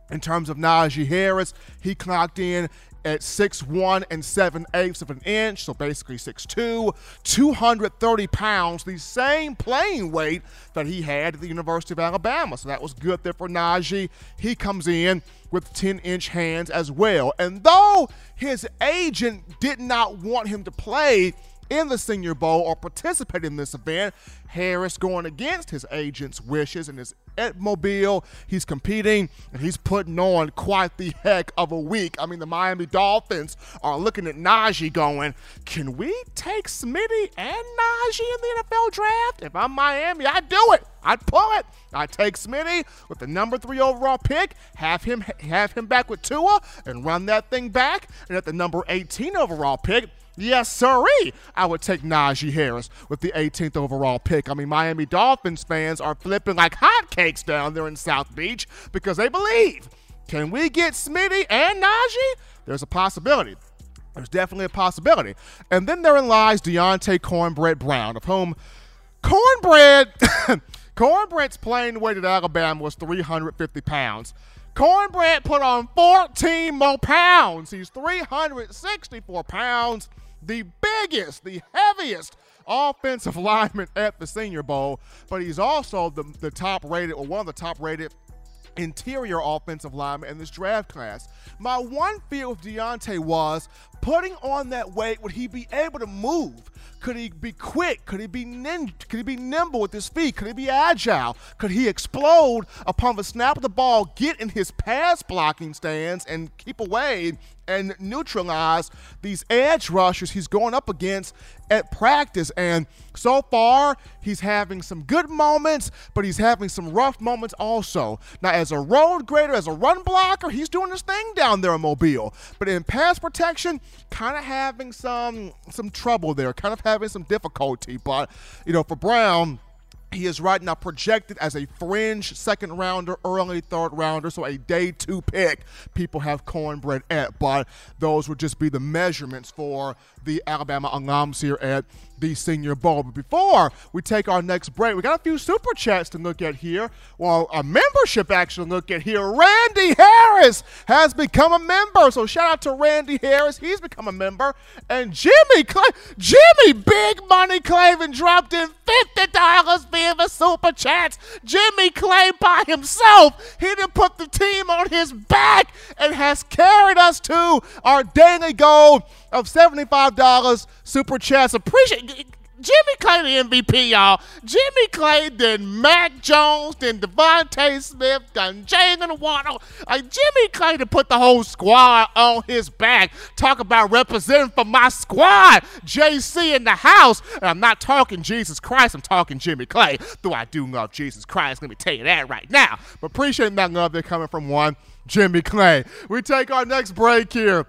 In terms of Najee Harris, he clocked in at 6'1 and 7 eighths of an inch, so basically 6'2, 230 pounds, the same playing weight that he had at the University of Alabama. So that was good there for Najee. He comes in with 10 inch hands as well. And though his agent did not want him to play in the Senior Bowl or participate in this event. Harris going against his agent's wishes and his Mobile. He's competing and he's putting on quite the heck of a week. I mean, the Miami Dolphins are looking at Najee going, can we take Smitty and Najee in the NFL draft? If I'm Miami, I'd do it. I'd pull it. I'd take Smitty with the number three overall pick, have him have him back with Tua, and run that thing back. And at the number 18 overall pick, Yes, sirree. I would take Najee Harris with the 18th overall pick. I mean, Miami Dolphins fans are flipping like hotcakes down there in South Beach because they believe. Can we get Smitty and Najee? There's a possibility. There's definitely a possibility. And then therein lies Deonte Cornbread Brown, of whom Cornbread, Cornbread's playing weight at Alabama was 350 pounds. Cornbread put on 14 more pounds. He's 364 pounds the biggest, the heaviest offensive lineman at the Senior Bowl, but he's also the, the top rated, or one of the top rated interior offensive linemen in this draft class. My one fear with Deonte was putting on that weight, would he be able to move? Could he be quick? Could he be nin- could he be nimble with his feet? Could he be agile? Could he explode upon the snap of the ball, get in his pass blocking stance and keep away and neutralize these edge rushers he's going up against at practice. And so far, he's having some good moments, but he's having some rough moments also. Now, as a road grader, as a run blocker, he's doing his thing down there in Mobile. But in pass protection, kind of having some some trouble there, kind of having some difficulty. But you know, for Brown he is right now projected as a fringe second rounder, early third rounder, so a day two pick. People have cornbread at, but those would just be the measurements for the Alabama alums here at the Senior Bowl. But before we take our next break, we got a few super chats to look at here. Well, a membership action look at here. Randy Harris has become a member. So shout out to Randy Harris. He's become a member. And Jimmy Clay, Jimmy Big Money Clavin dropped in $50 via the super chats. Jimmy Clay by himself. He didn't put the team on his back and has carried us to our daily goal of $75 super chats. Appreciate Jimmy Clay the MVP, y'all. Jimmy Clay, then Mac Jones, then DeVonta Smith, then Jalen Waddle. Like Jimmy Clay to put the whole squad on his back. Talk about representing for my squad. JC in the house. And I'm not talking Jesus Christ, I'm talking Jimmy Clay. Though I do love Jesus Christ, let me tell you that right now. But appreciate that love they're coming from one Jimmy Clay. We take our next break here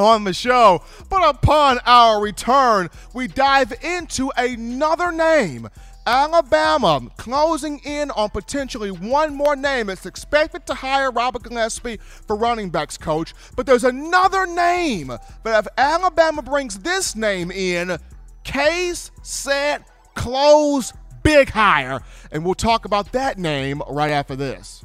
on the show. But upon our return, we dive into another name. Alabama closing in on potentially one more name. It's expected to hire Robert Gillespie for running backs coach, but there's another name. But if Alabama brings this name in, case, set, close, big hire. And we'll talk about that name right after this.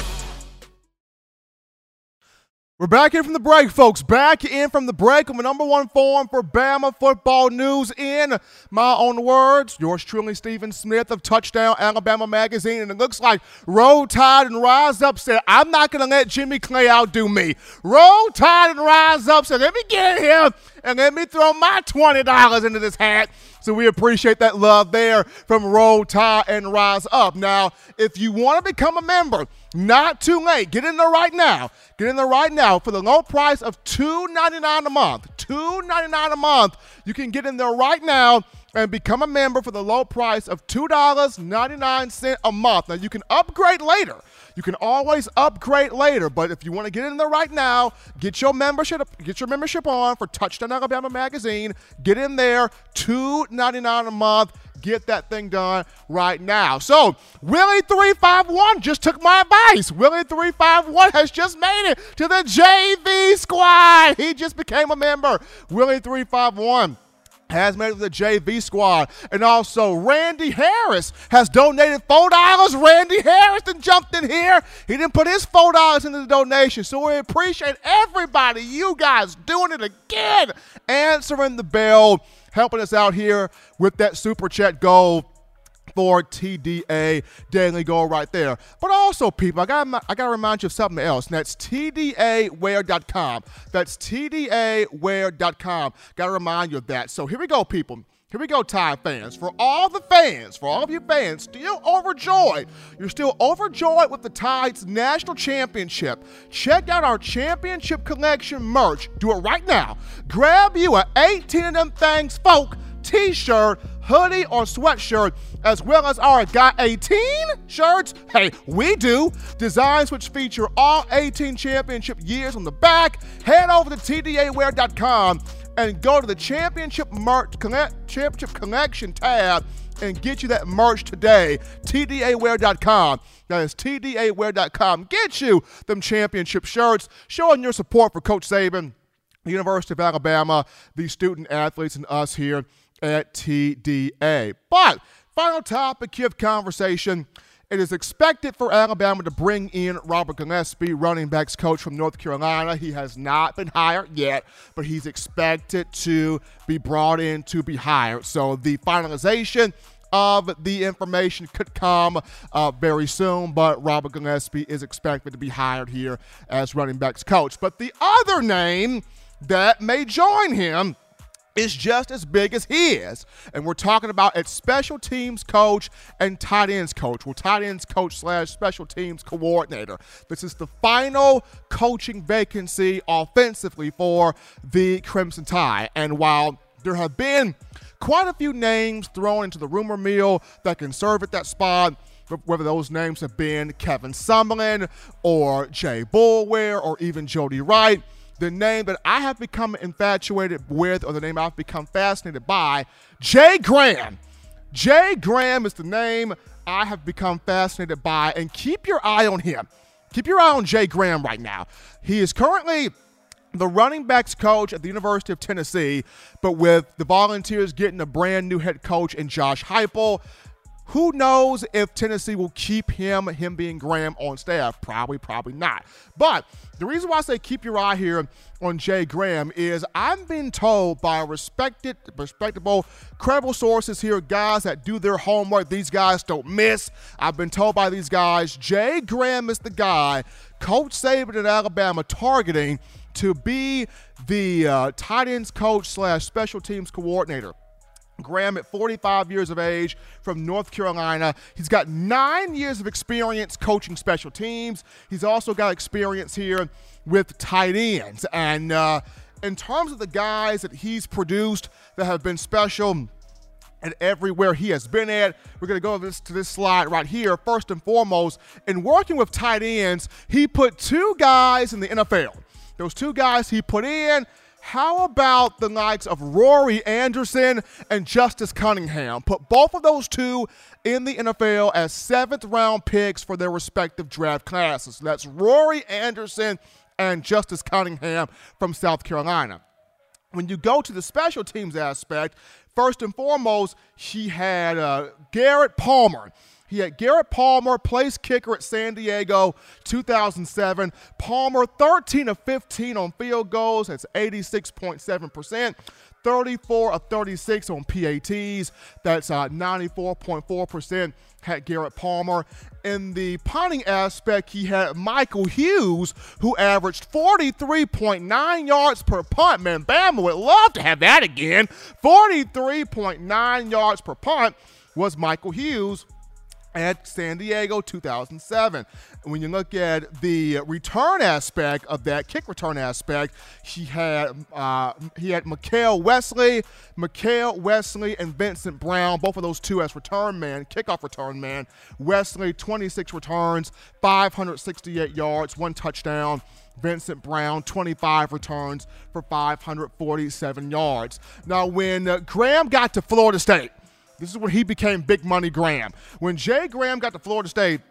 We're back in from the break, folks. Back in from the break with the number one forum for Bama football news in my own words. Yours truly, Stephen Smith of Touchdown Alabama Magazine. And it looks like Roll Tide and Rise Up said, I'm not going to let Jimmy Clay outdo me. Roll Tide and Rise Up said, let me get here and let me throw my $20 into this hat. So we appreciate that love there from Roll Tide and Rise Up. Now, if you want to become a member, not too late. Get in there right now. Get in there right now for the low price of $2.99 a month. $2.99 a month. You can get in there right now and become a member for the low price of $2.99 a month. Now, you can upgrade later. You can always upgrade later, but if you want to get in there right now, get your membership get your membership on for Touchdown Alabama magazine. Get in there, $2.99 a month. Get that thing done right now. So, Willie351 just took my advice. Willie351 has just made it to the JV squad. He just became a member. Willie351 has made it with the JV squad. And also, Randy Harris has donated $4. Randy Harris then jumped in here. He didn't put his $4 into the donation. So we appreciate everybody, you guys, doing it again, answering the bell, helping us out here with that super chat goal for TDA Daily Goal right there. But also, people, I got I got to remind you of something else. And that's TDAwear.com. That's TDAwear.com. Got to remind you of that. So here we go, people. Here we go, Tide fans. For all the fans, for all of you fans still overjoyed, you're still overjoyed with the Tide's national championship. Check out our championship collection merch. Do it right now. Grab you a 18 of them things, folk t shirt, hoodie, or sweatshirt, as well as our Got 18 shirts. Hey, we do. Designs which feature all 18 championship years on the back. Head over to TDAwear.com and go to the championship merch championship collection tab and get you that merch today. TDAwear.com. That is TDAwear.com. Get you them championship shirts, showing your support for Coach Saban, the University of Alabama, the student athletes, and us here at TDA. But final topic of conversation. It is expected for Alabama to bring in Robert Gillespie, running backs coach from North Carolina. He has not been hired yet, but he's expected to be brought in to be hired. So the finalization of the information could come uh, very soon, but Robert Gillespie is expected to be hired here as running backs coach. But the other name that may join him is just as big as he is. And we're talking about a special teams coach and tight ends coach. Well, tight ends coach slash special teams coordinator. This is the final coaching vacancy offensively for the Crimson Tide. And while there have been quite a few names thrown into the rumor mill that can serve at that spot, whether those names have been Kevin Sumlin or Jay Boulware or even Jody Wright the name that I have become infatuated with or the name I've become fascinated by, Jay Graham. Jay Graham is the name I have become fascinated by, and keep your eye on him. Keep your eye on Jay Graham right now. He is currently the running backs coach at the University of Tennessee, but with the Volunteers getting a brand new head coach in Josh Heupel, who knows if Tennessee will keep him, him being Graham, on staff? Probably, probably not. But the reason why I say keep your eye here on Jay Graham is I've been told by respected, respectable, credible sources here, guys that do their homework. These guys don't miss. I've been told by these guys Jay Graham is the guy Coach Saban at Alabama targeting to be the uh, tight ends coach slash special teams coordinator. Graham, at 45 years of age, from North Carolina. He's got nine years of experience coaching special teams. He's also got experience here with tight ends. And uh, in terms of the guys that he's produced that have been special, and everywhere he has been at. We're going to go this, to this slide right here. First and foremost, in working with tight ends, he put two guys in the NFL. Those two guys he put in how about the likes of Rory Anderson and Justice Cunningham? Put both of those two in the NFL as seventh round picks for their respective draft classes. That's Rory Anderson and Justice Cunningham from South Carolina. When you go to the special teams aspect, first and foremost, she had uh, Garrett Palmer. He had Garrett Palmer, place kicker at San Diego, 2007. Palmer, 13 of 15 on field goals. That's 86.7%. 34 of 36 on PATs. That's uh, 94.4% had Garrett Palmer. In the punting aspect, he had Michael Hughes, who averaged 43.9 yards per punt. Man, Bama would love to have that again. 43.9 yards per punt was Michael Hughes at San Diego 2007. When you look at the return aspect of that kick return aspect, he had uh, he had Mikhail Wesley, Mikhail Wesley, and Vincent Brown, both of those two as return man, kickoff return man. Wesley 26 returns, 568 yards, one touchdown. Vincent Brown, 25 returns for 547 yards. Now, when Graham got to Florida State, this is when he became Big Money Graham. When Jay Graham got to Florida State,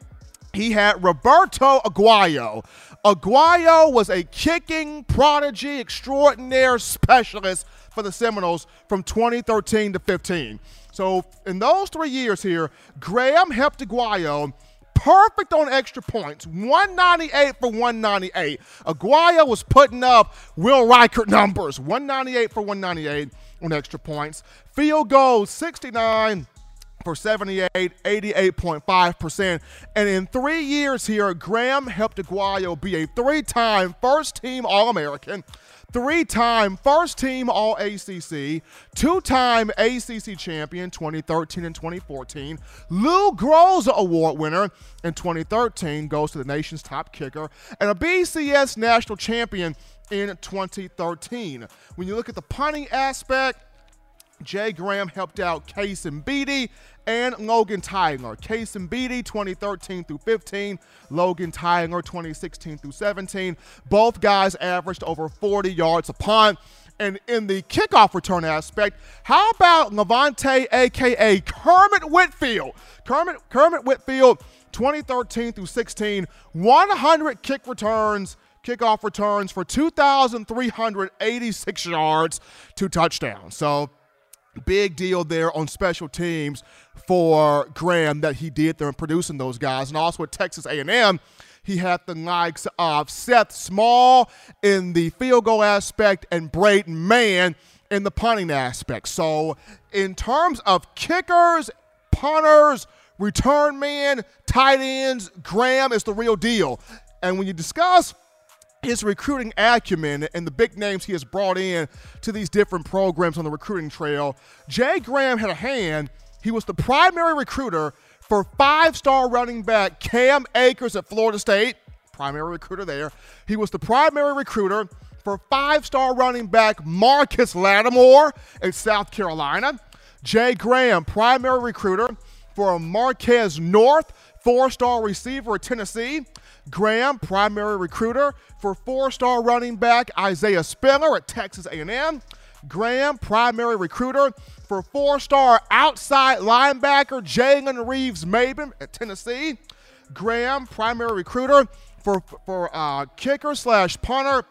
he had Roberto Aguayo. Aguayo was a kicking prodigy extraordinaire specialist for the Seminoles from 2013 to 15. So in those three years here, Graham helped Aguayo perfect on extra points 198 for 198 aguayo was putting up Will Reichard numbers 198 for 198 on extra points. Field goals 69 for 78, 88.5%. And in three years here, Graham helped Aguayo be a three time first team All American, three time first team All ACC, two time ACC champion 2013 and 2014. Lou Groza Award winner in 2013 goes to the nation's top kicker, and a BCS national champion in 2013. When you look at the punting aspect, Jay Graham helped out Casey Beatty and Logan Tyler. Casey Beatty 2013 through 15, Logan Tyler 2016 through 17. Both guys averaged over 40 yards a punt. And in the kickoff return aspect, how about Levonte, aka Kermit Whitfield? Kermit, Kermit Whitfield, 2013 through 16, 100 kick returns, kickoff returns for 2,386 yards, two touchdowns. So big deal there on special teams for Graham that he did there in producing those guys. And also at Texas A&M, he had the likes of Seth Small in the field goal aspect and Braden Mann in the punting aspect. So in terms of kickers, punters, return man, tight ends, Graham is the real deal. And when you discuss his recruiting acumen and the big names he has brought in to these different programs on the recruiting trail, Jay Graham had a hand. He was the primary recruiter for five star running back Cam Akers at Florida State, primary recruiter there. He was the primary recruiter for five star running back Marcus Lattimore at South Carolina. Jay Graham, primary recruiter for Marquez North, four star receiver at Tennessee. Graham, primary recruiter for four-star running back Isaiah Spiller at Texas A&M. Graham, primary recruiter for four-star outside linebacker Jalen Reeves-Maybin at Tennessee. Graham, primary recruiter for for uh, kicker slash punter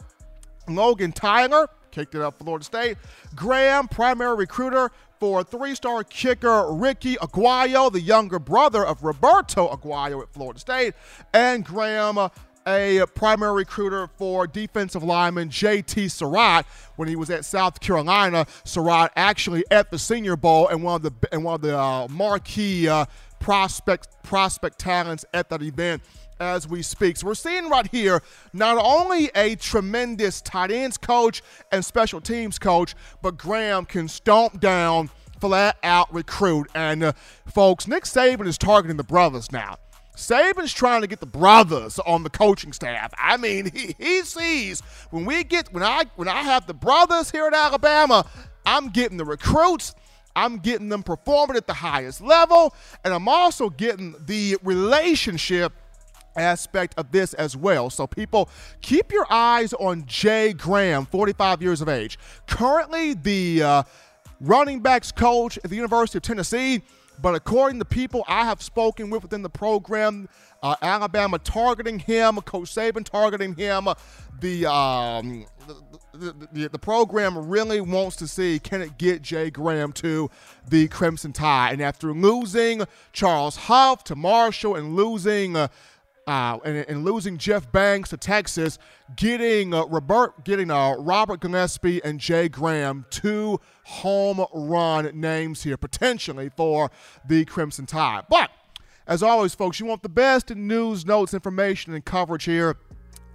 Logan Tyler, kicked it up Florida State. Graham, primary recruiter for three-star kicker Ricky Aguayo, the younger brother of Roberto Aguayo at Florida State, and Graham, a primary recruiter for defensive lineman JT Surratt when he was at South Carolina. Surratt actually at the Senior Bowl and one of the and one of the uh, marquee uh, prospect prospect talents at that event as we speak. So we're seeing right here not only a tremendous tight ends coach and special teams coach, but Graham can stomp down, flat out recruit. And uh, folks, Nick Saban is targeting the brothers now. Saban's trying to get the brothers on the coaching staff. I mean, he, he sees when we get when I when I have the brothers here at Alabama, I'm getting the recruits. I'm getting them performing at the highest level, and I'm also getting the relationship aspect of this as well. So, people, keep your eyes on Jay Graham, 45 years of age. Currently, the uh, running backs coach at the University of Tennessee. But according to people I have spoken with within the program, uh, Alabama targeting him, Coach Saban targeting him, the, um, the, the, the, program really wants to see can it get Jay Graham to the Crimson Tide. And after losing Charles Huff to Marshall and losing uh, uh, and, and, losing Jeff Banks to Texas, getting uh, Robert, getting uh, Robert Gillespie and Jay Graham, two home run names here potentially for the Crimson Tide. But as always, folks, you want the best in news, notes, information, and coverage here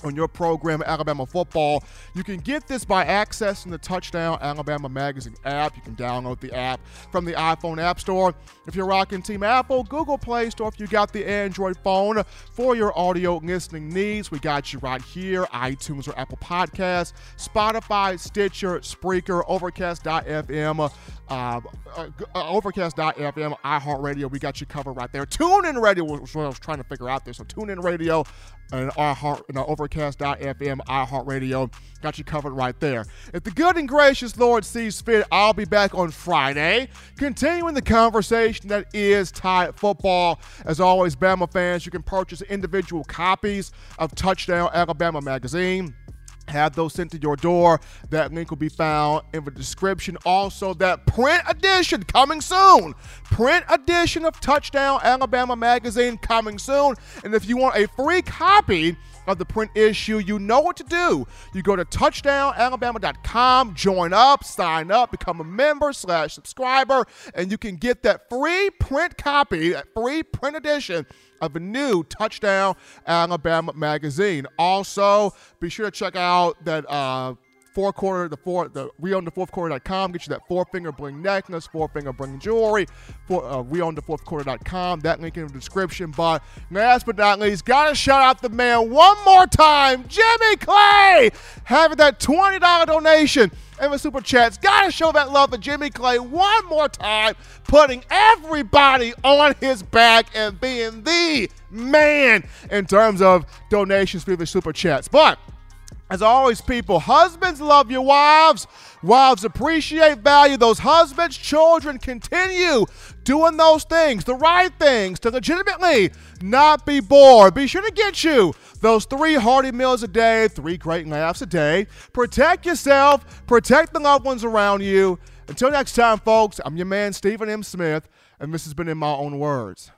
on your program, Alabama Football. You can get this by accessing the Touchdown Alabama Magazine app. You can download the app from the iPhone App Store. If you're rocking Team Apple, Google Play Store. If you got the Android phone for your audio listening needs, we got you right here iTunes or Apple Podcasts, Spotify, Stitcher, Spreaker, Overcast.fm, uh, uh, uh, Overcast.fm, iHeartRadio. We got you covered right there. Tune in radio was what I was trying to figure out there. So tune in radio and iHeart and Overcast.fm, iHeartRadio. Got you covered right there. If the good and gracious Lord sees fit, I'll be back on Friday, continuing the conversation that is Tide football. As always, Bama fans, you can purchase individual copies of Touchdown Alabama magazine have those sent to your door. That link will be found in the description. Also, that print edition coming soon. Print edition of Touchdown Alabama Magazine coming soon. And if you want a free copy, of the print issue, you know what to do. You go to touchdownalabama.com, join up, sign up, become a member slash subscriber, and you can get that free print copy, that free print edition of a new Touchdown Alabama magazine. Also, be sure to check out that uh, four quarter, the four, the we own the fourth quarter.com. Get you that four finger bling necklace, four finger bling jewelry. For uh, we own the fourth quarter.com. That link in the description. But last but not least, gotta shout out the man one more time, Jimmy Clay, having that twenty dollar donation. And the super chats, gotta show that love to Jimmy Clay one more time, putting everybody on his back and being the man in terms of donations through the super chats. But as always, people, husbands love your wives. Wives appreciate, value those husbands. Children continue doing those things, the right things, to legitimately not be bored. Be sure to get you those three hearty meals a day, three great laughs a day. Protect yourself, protect the loved ones around you. Until next time, folks, I'm your man, Stephen M. Smith, and this has been In My Own Words.